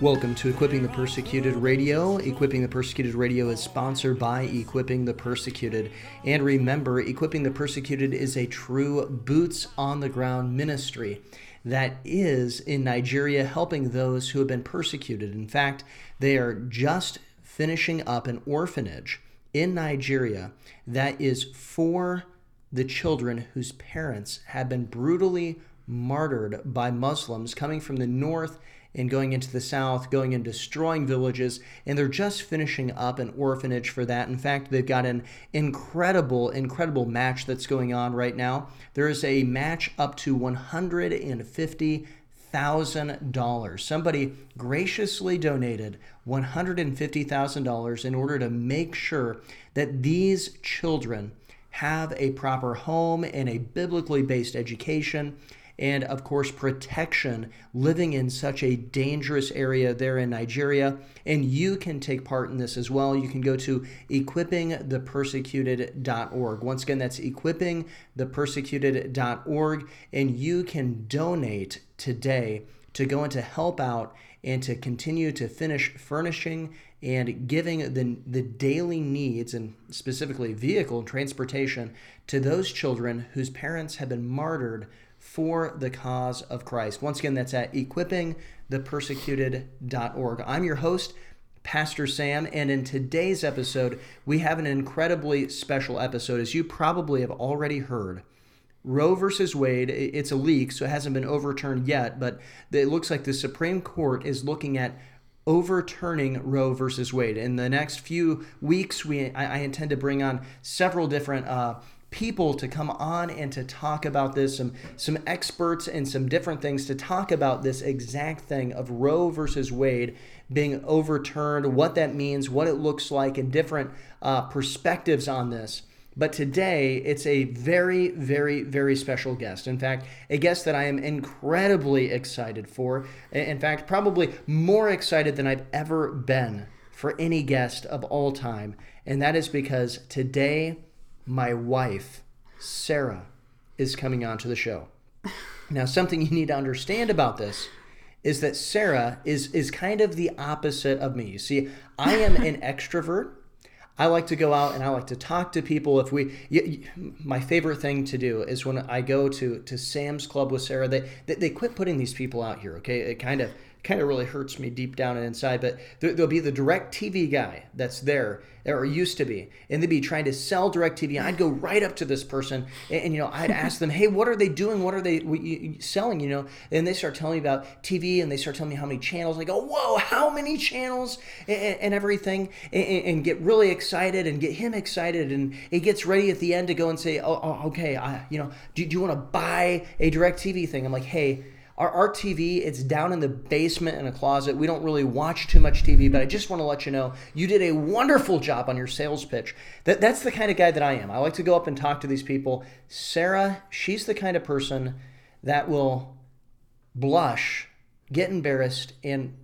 Welcome to Equipping the Persecuted Radio. Equipping the Persecuted Radio is sponsored by Equipping the Persecuted. And remember, Equipping the Persecuted is a true boots on the ground ministry that is in Nigeria helping those who have been persecuted. In fact, they are just finishing up an orphanage in Nigeria that is for the children whose parents have been brutally martyred by Muslims coming from the north and going into the south, going and destroying villages, and they're just finishing up an orphanage for that. In fact, they've got an incredible, incredible match that's going on right now. There is a match up to 150 thousand dollars. Somebody graciously donated one hundred and fifty thousand dollars in order to make sure that these children have a proper home and a biblically based education and of course protection living in such a dangerous area there in Nigeria. And you can take part in this as well. You can go to equippingthepersecuted.org. Once again, that's equippingthepersecuted.org, and you can donate today to go and to help out and to continue to finish furnishing and giving the, the daily needs and specifically vehicle transportation to those children whose parents have been martyred for the cause of Christ. Once again, that's at equippingthepersecuted.org. I'm your host, Pastor Sam, and in today's episode, we have an incredibly special episode. As you probably have already heard, Roe versus Wade, it's a leak, so it hasn't been overturned yet, but it looks like the Supreme Court is looking at overturning Roe versus Wade. In the next few weeks, we I, I intend to bring on several different uh, people to come on and to talk about this, some some experts and some different things to talk about this exact thing of Roe versus Wade being overturned, what that means, what it looks like, and different uh, perspectives on this. But today, it's a very, very, very special guest. In fact, a guest that I am incredibly excited for. In fact, probably more excited than I've ever been for any guest of all time. And that is because today my wife, Sarah, is coming on to the show. Now, something you need to understand about this is that Sarah is is kind of the opposite of me. You see, I am an extrovert. I like to go out and I like to talk to people. If we, you, you, my favorite thing to do is when I go to to Sam's Club with Sarah. They, they they quit putting these people out here. Okay, it kind of kind of really hurts me deep down and inside. But there, will be the DirecTV guy that's there, or used to be, and they'd be trying to sell DirecTV. I'd go right up to this person, and, and you know, I'd ask them, "Hey, what are they doing? What are they selling?" You know, and they start telling me about TV, and they start telling me how many channels. I go, "Whoa, how many channels?" and, and everything, and, and, get really excited, and get him excited, and he gets ready at the end to go and say, "Oh, oh okay, I, you know, do, do you want to buy a DirecTV thing?" I'm like, "Hey." Our, our TV, it's down in the basement in a closet. We don't really watch too much TV, but I just want to let you know you did a wonderful job on your sales pitch. That, that's the kind of guy that I am. I like to go up and talk to these people. Sarah, she's the kind of person that will blush, get embarrassed, and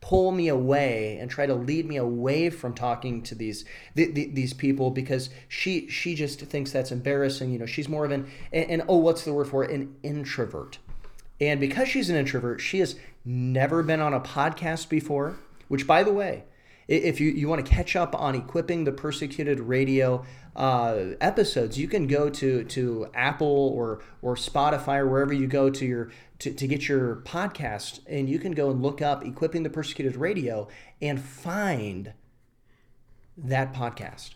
pull me away and try to lead me away from talking to these the, the, these people because she she just thinks that's embarrassing you know she's more of an and, oh what's the word for it an introvert and because she's an introvert, she has never been on a podcast before, which, by the way, if you, you want to catch up on equipping the persecuted radio uh, episodes, you can go to, to Apple or, or Spotify or wherever you go to your to, to get your podcast, and you can go and look up equipping the persecuted radio and find that podcast.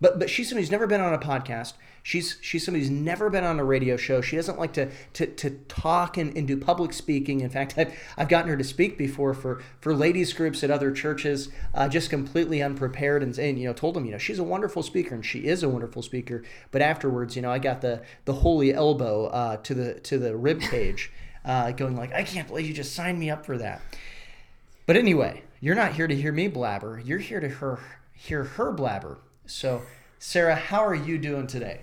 But but she's somebody who's never been on a podcast. She's she's somebody who's never been on a radio show. She doesn't like to to, to talk and, and do public speaking. In fact, I've, I've gotten her to speak before for for ladies groups at other churches, uh, just completely unprepared and, and you know told them you know she's a wonderful speaker and she is a wonderful speaker. But afterwards, you know, I got the the holy elbow uh, to the to the rib cage, uh, going like I can't believe you just signed me up for that. But anyway, you're not here to hear me blabber. You're here to her, hear her blabber. So, Sarah, how are you doing today?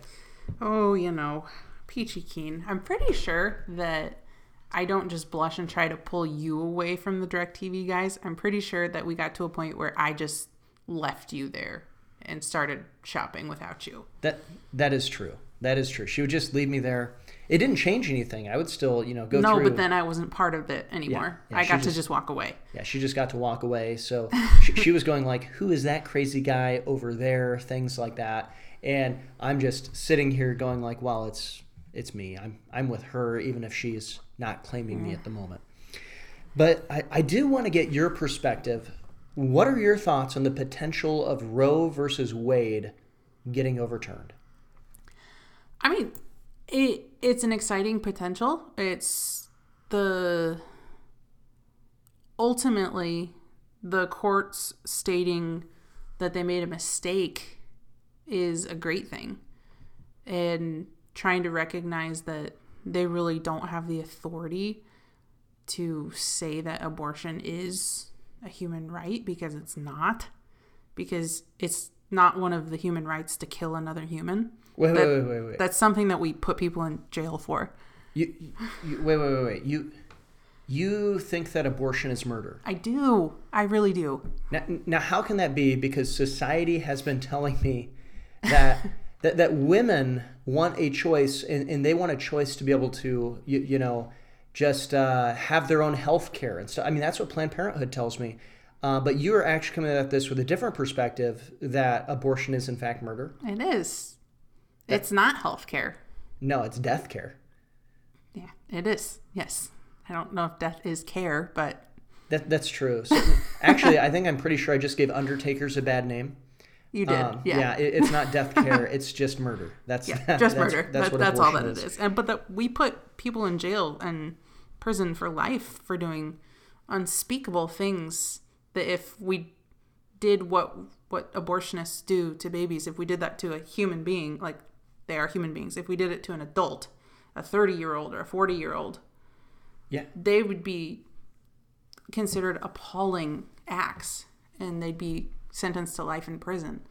Oh, you know, peachy keen. I'm pretty sure that I don't just blush and try to pull you away from the DirecTV guys. I'm pretty sure that we got to a point where I just left you there and started shopping without you. That that is true. That is true. She would just leave me there it didn't change anything. I would still, you know, go no, through. but then I wasn't part of it anymore. yeah, I she got to just- just walk away. Yeah, she just got to walk away. So she, she was going like, "Who is that crazy guy over there?" Things like that, and I'm just sitting here going like, "Well, it's it's me. I'm I'm with her, even if she's not claiming me at the moment." But I, I do want to get your perspective. What are your thoughts on the potential of Roe versus Wade getting overturned? I mean, it it's an exciting potential. It's the ultimately the courts stating that they made a mistake is a great thing. And trying to recognize that they really don't have the authority to say that abortion is a human right because it's not. Because it's not one of the human rights to kill another human. Wait, That- wait, wait, wait, wait. That's something that we put people in jail for. You, you, wait, wait, wait, wait. You, you think that abortion is murder? I do. I really do. Now, now, how can that be? Because society has been telling me that that, that women want a choice, and, and they want a choice to be able to, you, you know, just uh, have their own health care and stuff. I mean, that's what Planned Parenthood tells me. Uh, but you are actually coming at this with a different perspective that abortion is in fact murder. It is. It's not health care. No, it's death care. Yeah, it is. Yes. I don't know if death is care, but That, that's true. So, actually, I think I'm pretty sure I just gave undertakers a bad name. you did. Um, yeah. it, it's not death care. It's just murder. That's Yeah, that's- just murder. That's, That- what that's all that it is. And but that we put people in jail and prison for life for doing unspeakable things that if we did what what abortionists do to babies, if we did that to a human being, like they are human beings, if we did it to an adult, a 30 year old or a 40 year old, Yeah. they would be considered appalling acts and they'd be sentenced to life in prison.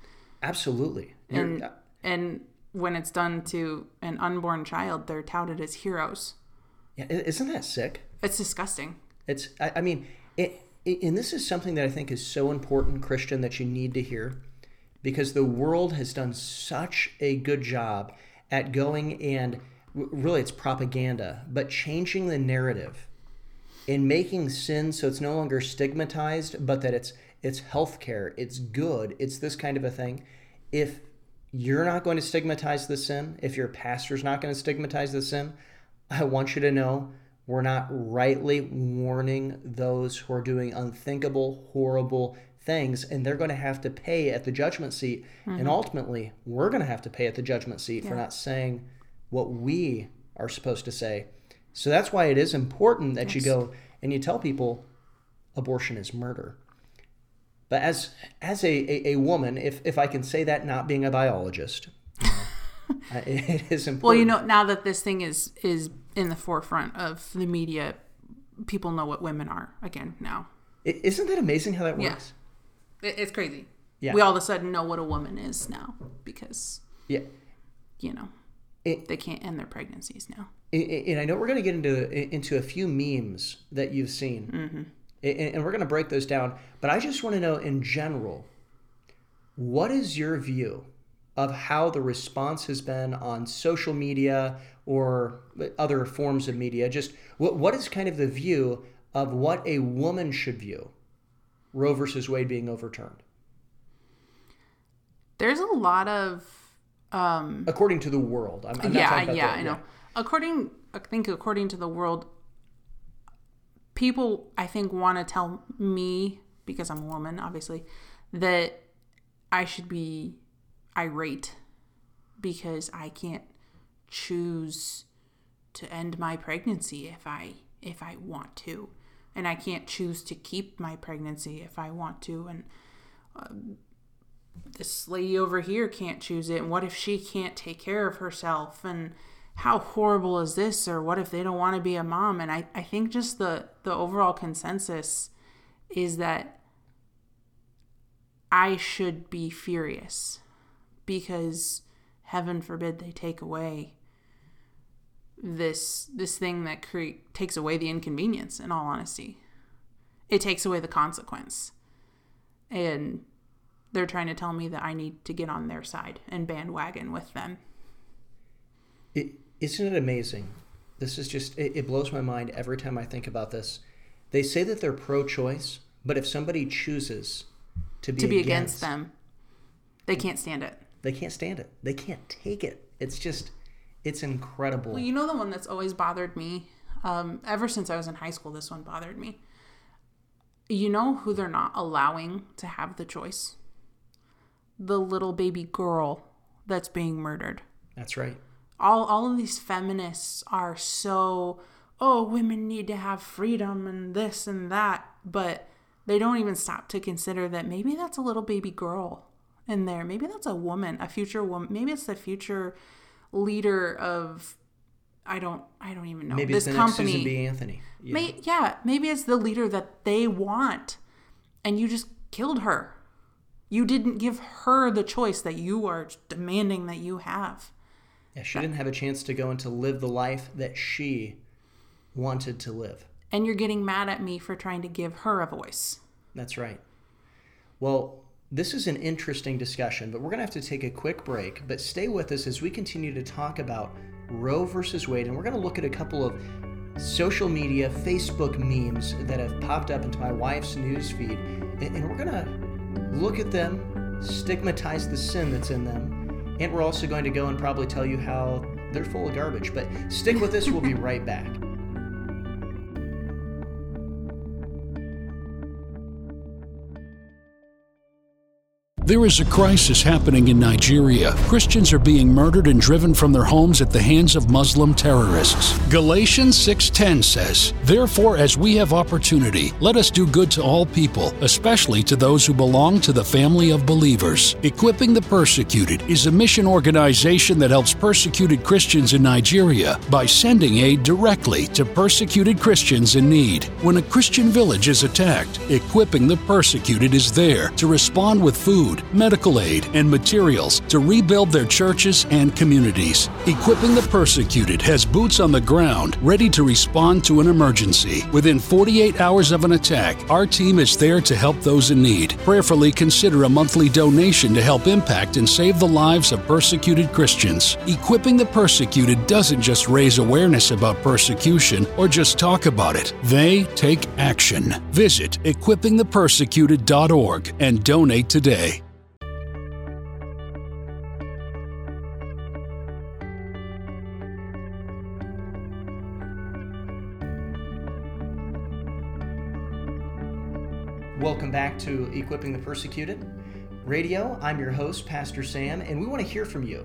Absolutely. You're- And uh, and when it's done to an unborn child, they're touted as heroes. yeah, isn't that sick? It's disgusting. It's. I, I mean, it, it, and this is something that I think is so important, Christian, that you need to hear, because the world has done such a good job at going and really it's propaganda, but changing the narrative and making sin so it's no longer stigmatized, but that it's it's healthcare, it's good, it's this kind of a thing. If you're not going to stigmatize the sin, if your pastor's not going to stigmatize the sin, I want you to know we're not rightly warning those who are doing unthinkable, horrible things, and they're going to have to pay at the judgment seat. And ultimately, we're going to have to pay at the judgment seat for not saying what we are supposed to say. So that's why it is important that you go and you tell people abortion is murder. But as as a, a, a woman, if, if I can say that not being a biologist, uh, it is important. Well, you know, now that this thing is is in the forefront of the media, people know what women are again now. I- Isn't that amazing how that Yeah. works? It, it's crazy. Yeah. We all of a sudden know what a woman is now because Yeah. you know It- they can't end their pregnancies now. And- And I know we're going to get into into a few memes that you've seen, Mm-hmm. and and we're going to break those down. But I just want to know, in general, what is your view of how the response has been on social media or other forms of media? Just what what is kind of the view of what a woman should view Roe versus Wade being overturned, There's a lot of um, according to the world? I'm, I'm yeah, yeah, the- I know. According, I think according to the world, people I think want to tell me because I'm a woman, obviously, that I should be irate because I can't choose to end my pregnancy if I if I want to, and I can't choose to keep my pregnancy if I want to, and um, this lady over here can't choose it and what if she can't take care of herself and how horrible is this or what if they don't want to be a mom? And i, I think just the the overall consensus is that i should be furious because heaven forbid they take away this this thing that create takes away the inconvenience in all honesty it takes away the consequence and they're trying to tell me that I need to get on their side and bandwagon with them. It, Isn't it amazing? This is just, it, it blows my mind every time I think about this. They say that they're pro choice, but if somebody chooses to be, to be against, against them, they can't stand it. they can't stand it. They can't take it. It's just, it's incredible. Well, you know the one that's always bothered me. Um, ever since I was in high school, this one bothered me. You know who they're not allowing to have the choice? The little baby girl that's being murdered. That's right. All all of these feminists are so oh women need to have freedom and this and that, but they don't even stop to consider that maybe that's a little baby girl in there. Maybe that's a woman, a future woman. Maybe it's the future leader of I don't I don't even know Maybe this it's the next company. Susan B. Anthony. Yeah. May, yeah, maybe it's the leader that they want, and you just killed her. You didn't give her the choice that you are demanding that you have. Yeah, she didn't have a chance to go and to live the life that she wanted to live. And you're getting mad at me for trying to give her a voice. That's right. Well, this is an interesting discussion, but we're going to have to take a quick break. But stay with us as we continue to talk about Roe versus Wade, and we're going to look at a couple of social media, Facebook memes that have popped up into my wife's news feed, and and we're going to look at them, stigmatize the sin that's in them, and we're also going to go and probably tell you how they're full of garbage. But stick with us, we'll be right back. There is a crisis happening in Nigeria. Christians are being murdered and driven from their homes at the hands of Muslim terrorists. Galatians 6:10 says, "Therefore as we have opportunity, let us do good to all people, especially to those who belong to the family of believers." Equipping the Persecuted is a mission organization that helps persecuted Christians in Nigeria by sending aid directly to persecuted Christians in need. When a Christian village is attacked, Equipping the Persecuted is there to respond with food, medical aid, and materials to rebuild their churches and communities. Equipping the Persecuted has boots on the ground ready to respond to an emergency. Within 48 hours of an attack, our team is there to help those in need. Prayerfully consider a monthly donation to help impact and save the lives of persecuted Christians. Equipping the Persecuted doesn't just raise awareness about persecution or just talk about it, they take action. Visit equippingthepersecuted.org and donate today. To Equipping the Persecuted Radio. I'm your host, Pastor Sam, and we want to hear from you.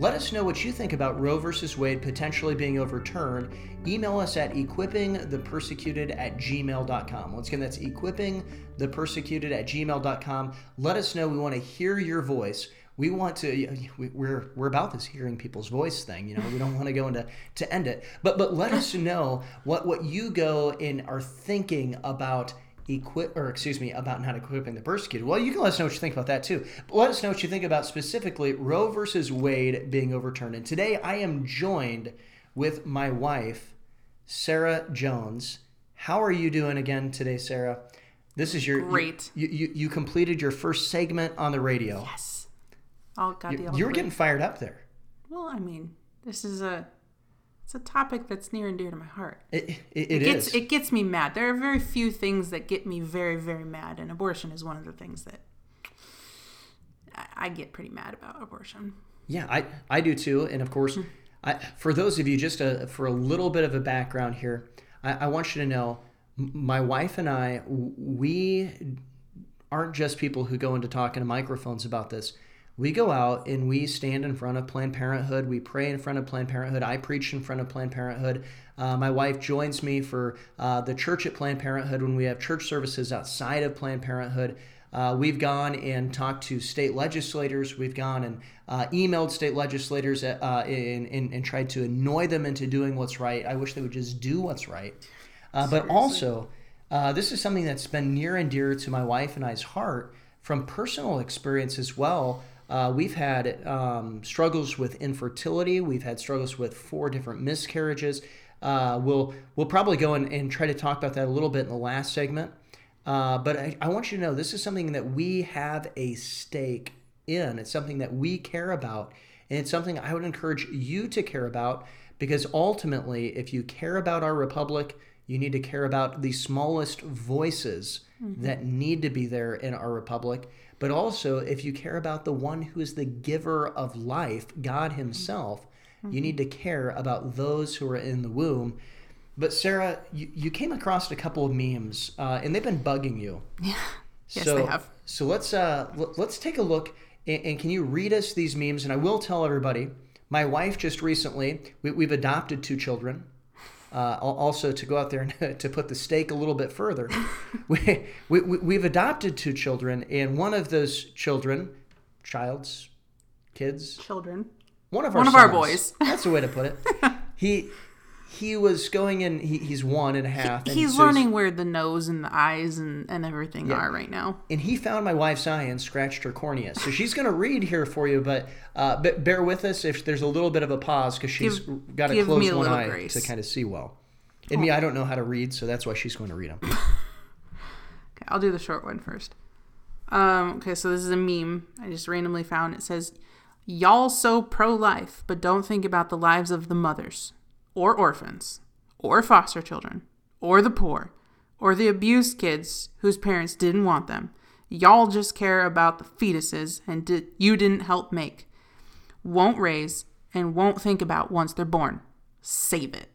Let us know what you think about Roe versus Wade potentially being overturned. Email us at equippingthepersecuted at gmail.com. Once again, that's equippingthepersecuted at gmail.com. Let us know. We want to hear your voice. We want to. We're we're about this hearing people's voice thing. You know, we don't want to go into to end it, but but let us know what what you go and are thinking about equip or excuse me about not equipping the persecuted. Well you can let us know what you think about that too. But let us know what you think about specifically roe versus wade being overturned. And today i am joined with my wife sarah jones. How are you doing again today sarah? This is your Great. you you, you completed your first segment on the radio. Yes. oh god you, you were getting fired up there. Well, I mean, this is a it's a topic that's near and dear to my heart. it, it, It it gets is. it gets me mad. There are very few things that get me very very mad, and abortion is one of the things that I, I get pretty mad about abortion. Yeah, I, I do too. And of course, hmm. I, for those of you, just a, for a little bit of a background here, I, I want you to know my wife and I we aren't just people who go into talking to microphones about this. We go out and we stand in front of Planned Parenthood. We pray in front of Planned Parenthood. I preach in front of Planned Parenthood. Uh, my wife joins me for uh, the church at Planned Parenthood when we have church services outside of Planned Parenthood. Uh, we've gone and talked to state legislators. We've gone and uh, emailed state legislators uh, and, and, and tried to annoy them into doing what's right. I wish they would just do what's right. Uh, but also, uh, this is something that's been near and dear to my wife and I's heart from personal experience as well. Uh, we've had um, struggles with infertility. We've had struggles with four different miscarriages. Uh, we'll we'll probably go and, and try to talk about that a little bit in the last segment. Uh, but I, I want you to know this is something that we have a stake in. It's something that we care about, and it's something I would encourage you to care about because ultimately, if you care about our republic, you need to care about the smallest voices that need to be there in our republic. But also, if you care about the one who is the giver of life, God Himself, you need to care about those who are in the womb. But Sarah, you, you came across a couple of memes, uh, and they've been bugging you. Yeah. Yes, so, they have. So let's uh, l- let's take a look, and, and can you read us these memes? And I will tell everybody. My wife just recently, we, we've adopted two children. Uh, also, to go out there and to put the stake a little bit further, we, we, we- we've adopted two children, and one of those children, child's, kids, Children. one of our One of our boys. That's the way to put it. he he was going in. He, he's one and a half. and He's so learning where the nose and the eyes and, and everything are right now. and he found my wife's eye and scratched her cornea. So she's going to read here for you, but uh, bear with us if there's a little bit of a pause because she's Give- got to close one eye grace. to kind of see well. And me, I don't know how to read, so that's why she's going to read them. Okay, I'll do the short one first. Um, okay, so this is a meme I just randomly found. It says, Y'all so pro life, but don't think about the lives of the mothers, or orphans, or foster children, or the poor, or the abused kids whose parents didn't want them. Y'all just care about the fetuses and di- you didn't help make. Won't raise and won't think about once they're born. Save it.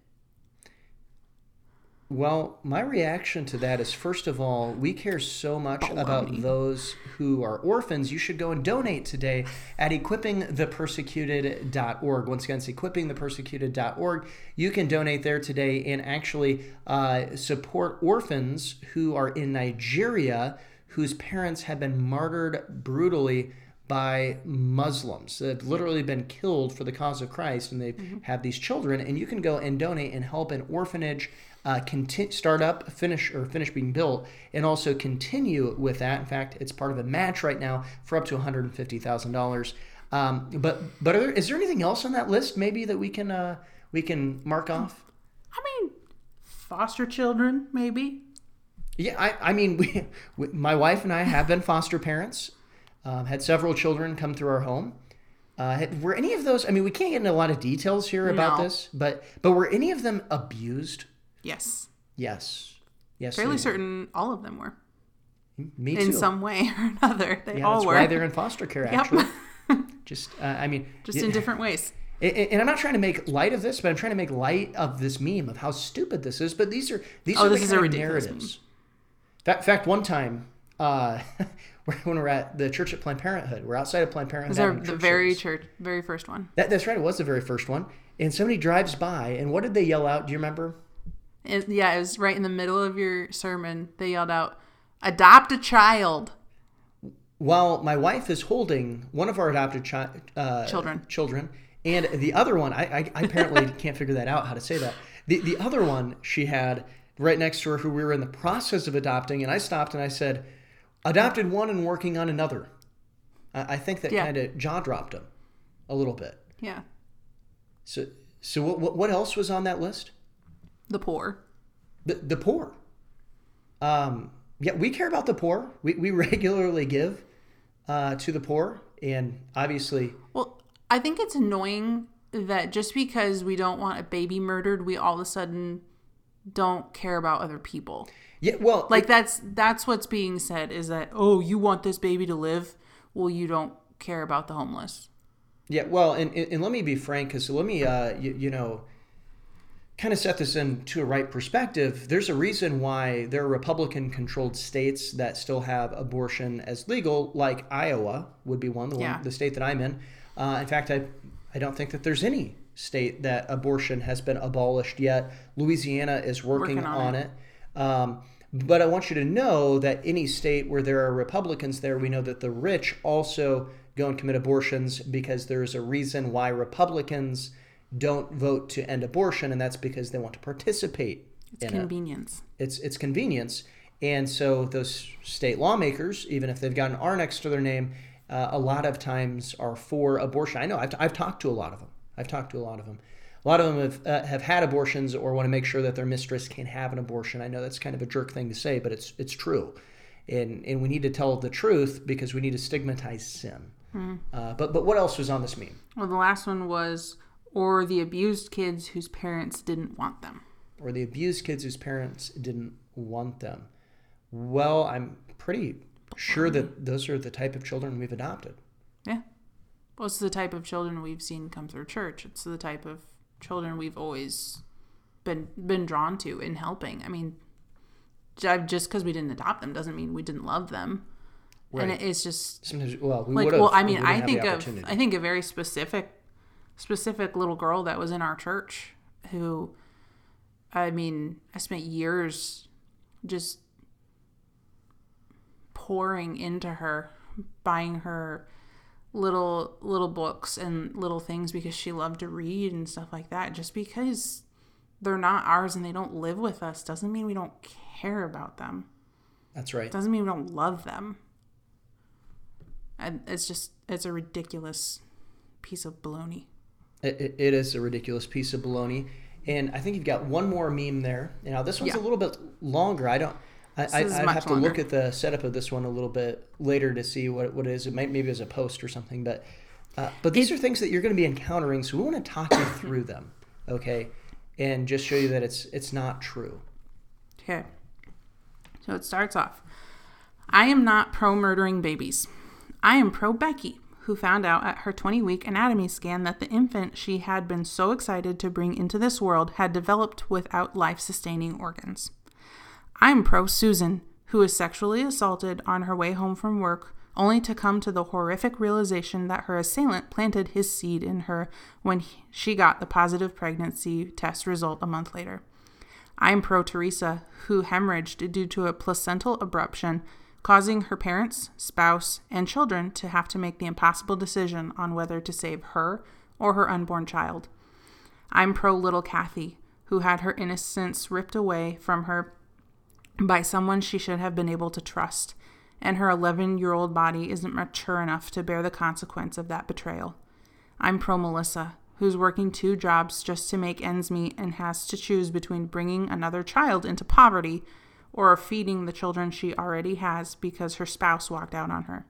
Well, my reaction to that is first of all, we care so much about those who are orphans. You should go and donate today at equippingthepersecuted.org. Once again, it's equippingthepersecuted.org. You can donate there today and actually uh, support orphans who are in Nigeria whose parents have been martyred brutally by Muslims. They've literally been killed for the cause of Christ, and they have these children. And you can go and donate and help an orphanage uh, conti- start up, finish or finish being built, and also continue with that. In fact, it's part of a match right now for up to one hundred and fifty thousand dollars. Um, but but there, is there anything else on that list maybe that we can uh, we can mark off? I mean, foster children, maybe. Yeah, I, I mean, we, we, my wife and I have been foster parents, um, had several children come through our home. Uh, were any of those? I mean, we can't get into a lot of details here about No. this, but but were any of them abused? Yes. Yes, yes. Fairly certain all of them were. Me too. In some way or another. They yeah, all that's were. why they're in foster care. Actually, yep. just uh, I mean, just y- in different ways. and- I'm not trying to make light of this, but I'm trying to make light of this meme of how stupid this is. But these are these Oh, are this the is a kind of narratives. Fact, fact, one time, uh, when we're at the church at Planned Parenthood, we're outside of Planned Parenthood. Are the very service. church, very first one. That, that's right. It was the very first one. And somebody drives by, and what did they yell out? Do you remember? It, yeah, it was right in the middle of your sermon. They yelled out, "Adopt a child." While my wife is holding one of our adopted chi- uh, Children. children, and the other one, I, I, I apparently can't figure that out how to say that. The the other one she had right next to her, who we were in the process of adopting, and I stopped and I said, "Adopted one and working on another." I, I think that Yeah. kind of jaw dropped him a little bit. Yeah, So so what what- what else was on that list? The poor. The the poor. Um, yeah, we care about the poor. We we regularly give uh, to the poor, and obviously, Well, I think it's annoying that just because we don't want a baby murdered, we all of a sudden don't care about other people. yeah. Well, Like that's that's what's being said is that oh, you want this baby to live, well, you don't care about the homeless. Yeah, well, and, and, and let me be frank, because let me, uh, you, you know, kind of set this into a right perspective. There's a reason why there are Republican controlled states that still have abortion as legal, like Iowa would be one, the, Yeah. one, the state that I'm in. Uh, in fact, I, I don't think that there's any state that abortion has been abolished yet. Louisiana is working, Working on on it. Um, but I want you to know that any state where there are Republicans there, we know that the rich also go and commit abortions because there is a reason why Republicans don't vote to end abortion, and that's because they want to participate It's convenience. It's it's convenience, and so those state lawmakers, even if they've got an R next to their name, uh, a lot of times are for abortion. I know I've, I've talked to a lot of them. I've talked to a lot of them. A lot of them have uh, have had abortions or want to make sure that their mistress can have an abortion. I know that's kind of a jerk thing to say, but it's it's true, and and we need to tell the truth because we need to stigmatize sin. Uh, but but what else was on this meme? Well, the last one was or the abused kids whose parents didn't want them. or the abused kids whose parents didn't want them. Well, I'm pretty sure that those are the type of children we've adopted. Yeah. Well, it's the type of children we've seen come through church. It's the type of children we've always been been drawn to in helping. I mean, just because we didn't adopt them doesn't mean we didn't love them. And Right. it, it's just Sometimes, well, we like well, I mean, I think of I think a very specific specific little girl that was in our church who I mean, I spent years just pouring into her, buying her little little books and little things because she loved to read and stuff like that. Just because they're not ours and they don't live with us doesn't mean we don't care about them. That's right. Doesn't mean we don't love them. And it's just it's a ridiculous piece of baloney. It, it- it is a ridiculous piece of baloney. And I think you've got one more meme there. Now, this one's Yeah. a little bit longer. I don't. I, I, is I'd much have to longer. look at the setup of this one a little bit later to see what, what it is. It might maybe as a post or something, but uh, but these are things that you're going to be encountering. So we want to talk you through them, okay, and just show you that it's it's not true. Okay. So it starts off I am not pro murdering babies. I am pro Becky, who found out at her 20 week anatomy scan that the infant she had been so excited to bring into this world had developed without life sustaining organs. I am pro Susan, who was sexually assaulted on her way home from work, only to come to the horrific realization that her assailant planted his seed in her when he- she got the positive pregnancy test result a month later. I'm pro Teresa, who hemorrhaged due to a placental abruption, causing her parents, spouse, and children to have to make the impossible decision on whether to save her or her unborn child. I'm pro little Kathy, who had her innocence ripped away from her by someone she should have been able to trust, and her 11 year old body isn't mature enough to bear the consequence of that betrayal. I'm pro Melissa, who's working two jobs just to make ends meet and has to choose between bringing another child into poverty or feeding the children she already has because her spouse walked out on her.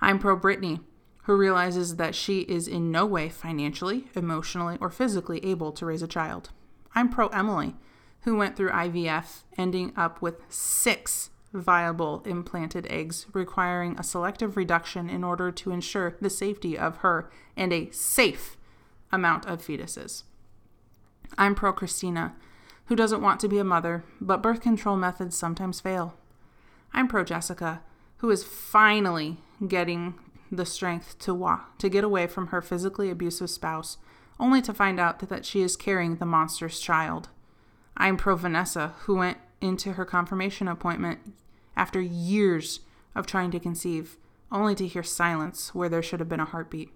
I'm pro Brittany, who realizes that she is in no way financially, emotionally, or physically able to raise a child. I'm pro Emily, who went through IVF, ending up with six viable implanted eggs, requiring a selective reduction in order to ensure the safety of her and a safe amount of fetuses. I'm pro Christina, who doesn't want to be a mother, but birth control methods sometimes fail. I'm pro Jessica, who is finally getting the strength to walk, to get away from her physically abusive spouse, only to find out that, she is carrying the monster's child. I'm pro Vanessa, who went into her confirmation appointment after years of trying to conceive, only to hear silence where there should have been a heartbeat.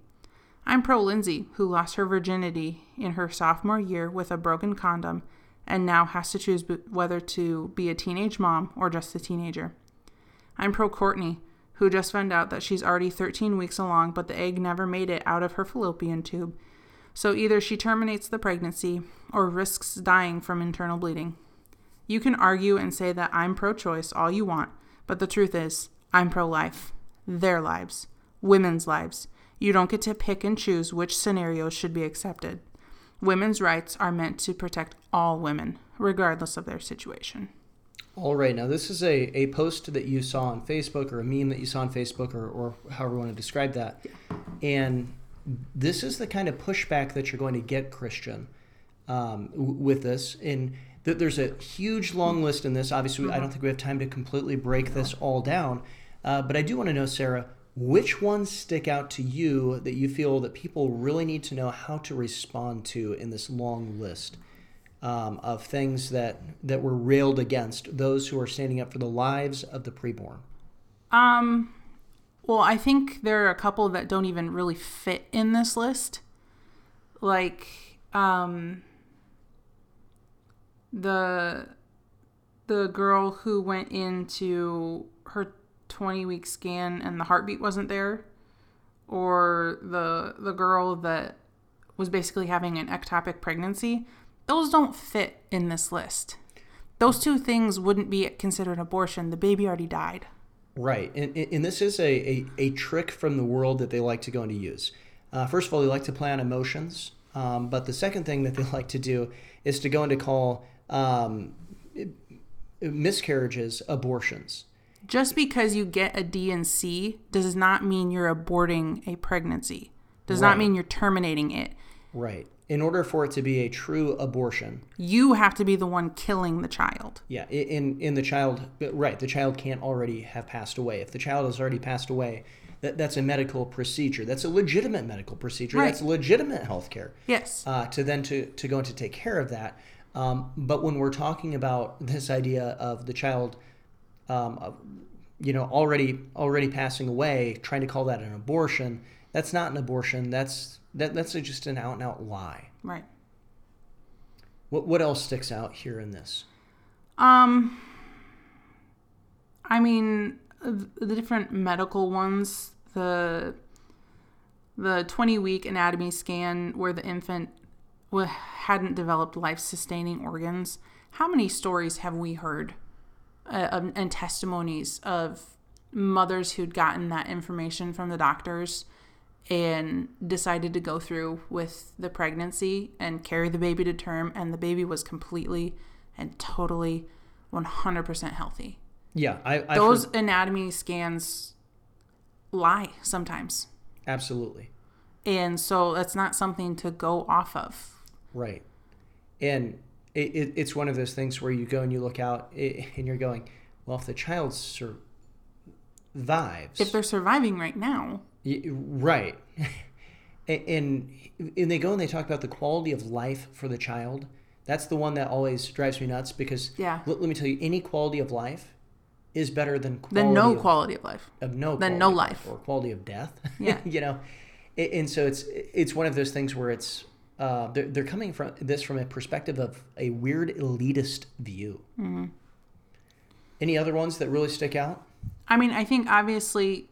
I'm pro Lindsay, who lost her virginity in her sophomore year with a broken condom and now has to choose whether to be a teenage mom or just a teenager. I'm pro Courtney, who just found out that she's already 13 weeks along, but the egg never made it out of her fallopian tube. So either she terminates the pregnancy or risks dying from internal bleeding. You can argue and say that I'm pro choice all you want, but the truth is, I'm pro life. Their lives. Women's lives. You don't get to pick and choose which scenarios should be accepted. Women's rights are meant to protect all women, regardless of their situation. All right, now this is a, a post that you saw on Facebook or a meme that you saw on Facebook or, or however you want to describe that. And this is the kind of pushback that you're going to get, Christian, um, w- with this. And th- there's a huge long list in this. Obviously, I don't think we have time to completely break this all down. Uh, but I do want to know, Sarah, which ones stick out to you that you feel that people really need to know how to respond to in this long list? um, of things that that were railed against those who are standing up for the lives of the preborn. Um, well, I think there are a couple that don't even really fit in this list. Like, um, the the girl who went into her 20 week scan and the heartbeat wasn't there or the the girl that was basically having an ectopic pregnancy those don't fit in this list. Those two things wouldn't be considered abortion. The baby already died. Right, and, and this is a, a, a trick from the world that they like to go and use. Uh, first of all, they like to play on emotions. Um, but the second thing that they like to do is to go into call um, miscarriages abortions. Just because you get a D and C does not mean you're aborting a pregnancy. Does Right. not mean you're terminating it. Right. In order for it to be a true abortion, You have to be the one killing the child. yeah, in in the child, right, the child can't already have passed away. If the child has already passed away, that, that's a medical procedure. That's a legitimate medical procedure. Right. That's legitimate health care. Yes. uh, to then to, to go and to take care of that. Um, but when we're talking about this idea of the child, um, you know, already already passing away, trying to call that an abortion, that's not an abortion. That's that, that's just an out and out lie. right. What what else sticks out here in this? Um, I mean, the different medical ones, the the 20 week anatomy scan where the infant hadn't developed life sustaining organs. How many stories have we heard uh, um, and testimonies of mothers who'd gotten that information from the doctors and decided to go through with the pregnancy and carry the baby to term, and the baby was completely and totally 100% healthy. Yeah, I I've Those heard- anatomy scans lie sometimes. absolutely And so that's not something to go off of. right, and it, it, it's one of those things where you go and you look out and you're going, well, if the child survives, If they're surviving right now, Y- Right. And and they go and they talk about the quality of life for the child. That's the one that always drives me nuts because Yeah. let, let me tell you, any quality of life is better than quality then no of, quality of life. of no quality no life. or quality of death. Yeah. you know, and so it's it's one of those things where it's uh, they're, they're coming from this from a perspective of a weird elitist view. Mm-hmm. Any other ones that really stick out? I mean, I think obviously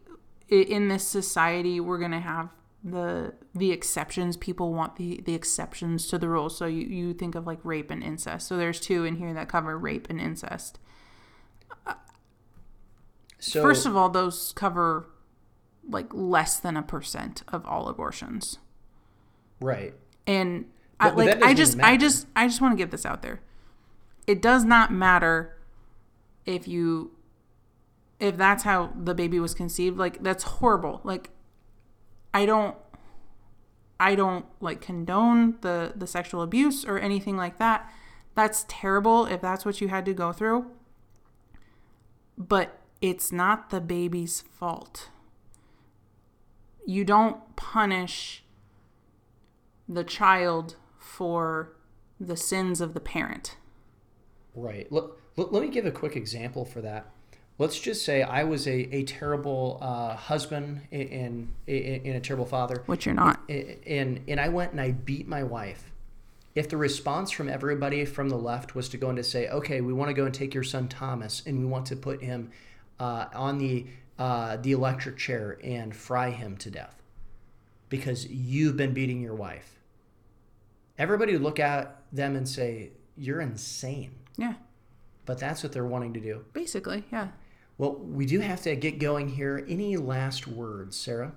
in this society we're going to have the the exceptions people want the the exceptions to the rules so you, you think of like rape and incest so there's two in here that cover rape and incest So first of all those cover like less than a percent of all abortions right. And I, But- but like I just I just I just want to get this out there. It does not matter if you if that's how the baby was conceived. Like that's horrible. Like I don't I don't like condone the the sexual abuse or anything like that. That's terrible if that's what you had to go through. But it's not the baby's fault. You don't punish the child for the sins of the parent. Right. Let, let, let me give a quick example for that. Let's just say I was a, a terrible uh, husband and, and, and a terrible father, Which you're not. and, and I went and I beat my wife. If the response from everybody from the left was to go and to say, okay, we want to go and take your son Thomas and we want to put him uh, on the, uh, the electric chair and fry him to death because you've been beating your wife, everybody would look at them and say, you're insane Yeah. but that's what they're wanting to do. Basically, yeah. Well, we do have to get going here. Any last words, Sarah?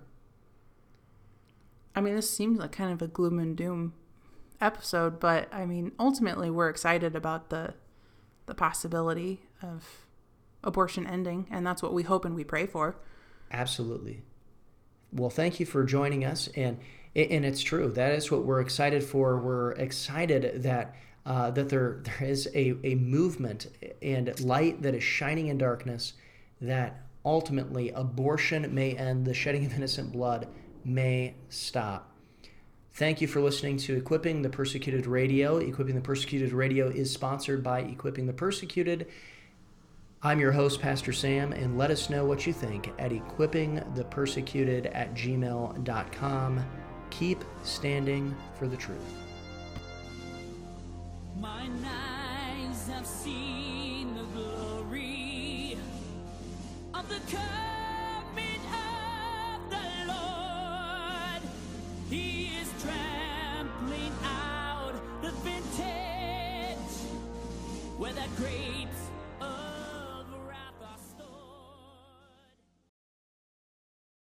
I mean, this seems like kind of a gloom and doom episode, but I mean, ultimately, we're excited about the the possibility of abortion ending, and that's what we hope and we pray for. Absolutely. Well, thank you for joining us, and and it's true. That is what we're excited for. We're excited that uh, that there there is a, a movement and light that is shining in darkness. That ultimately abortion may end, the shedding of innocent blood may stop. Thank you for listening to Equipping the Persecuted Radio. Equipping the Persecuted Radio is sponsored by Equipping the Persecuted. I'm your host, Pastor Sam, and let us know what you think at equippingthepersecuted at gmail.com. Keep standing for the truth. Eyes have seen the glory of the coming of the Lord. He is trampling out the vintage where that great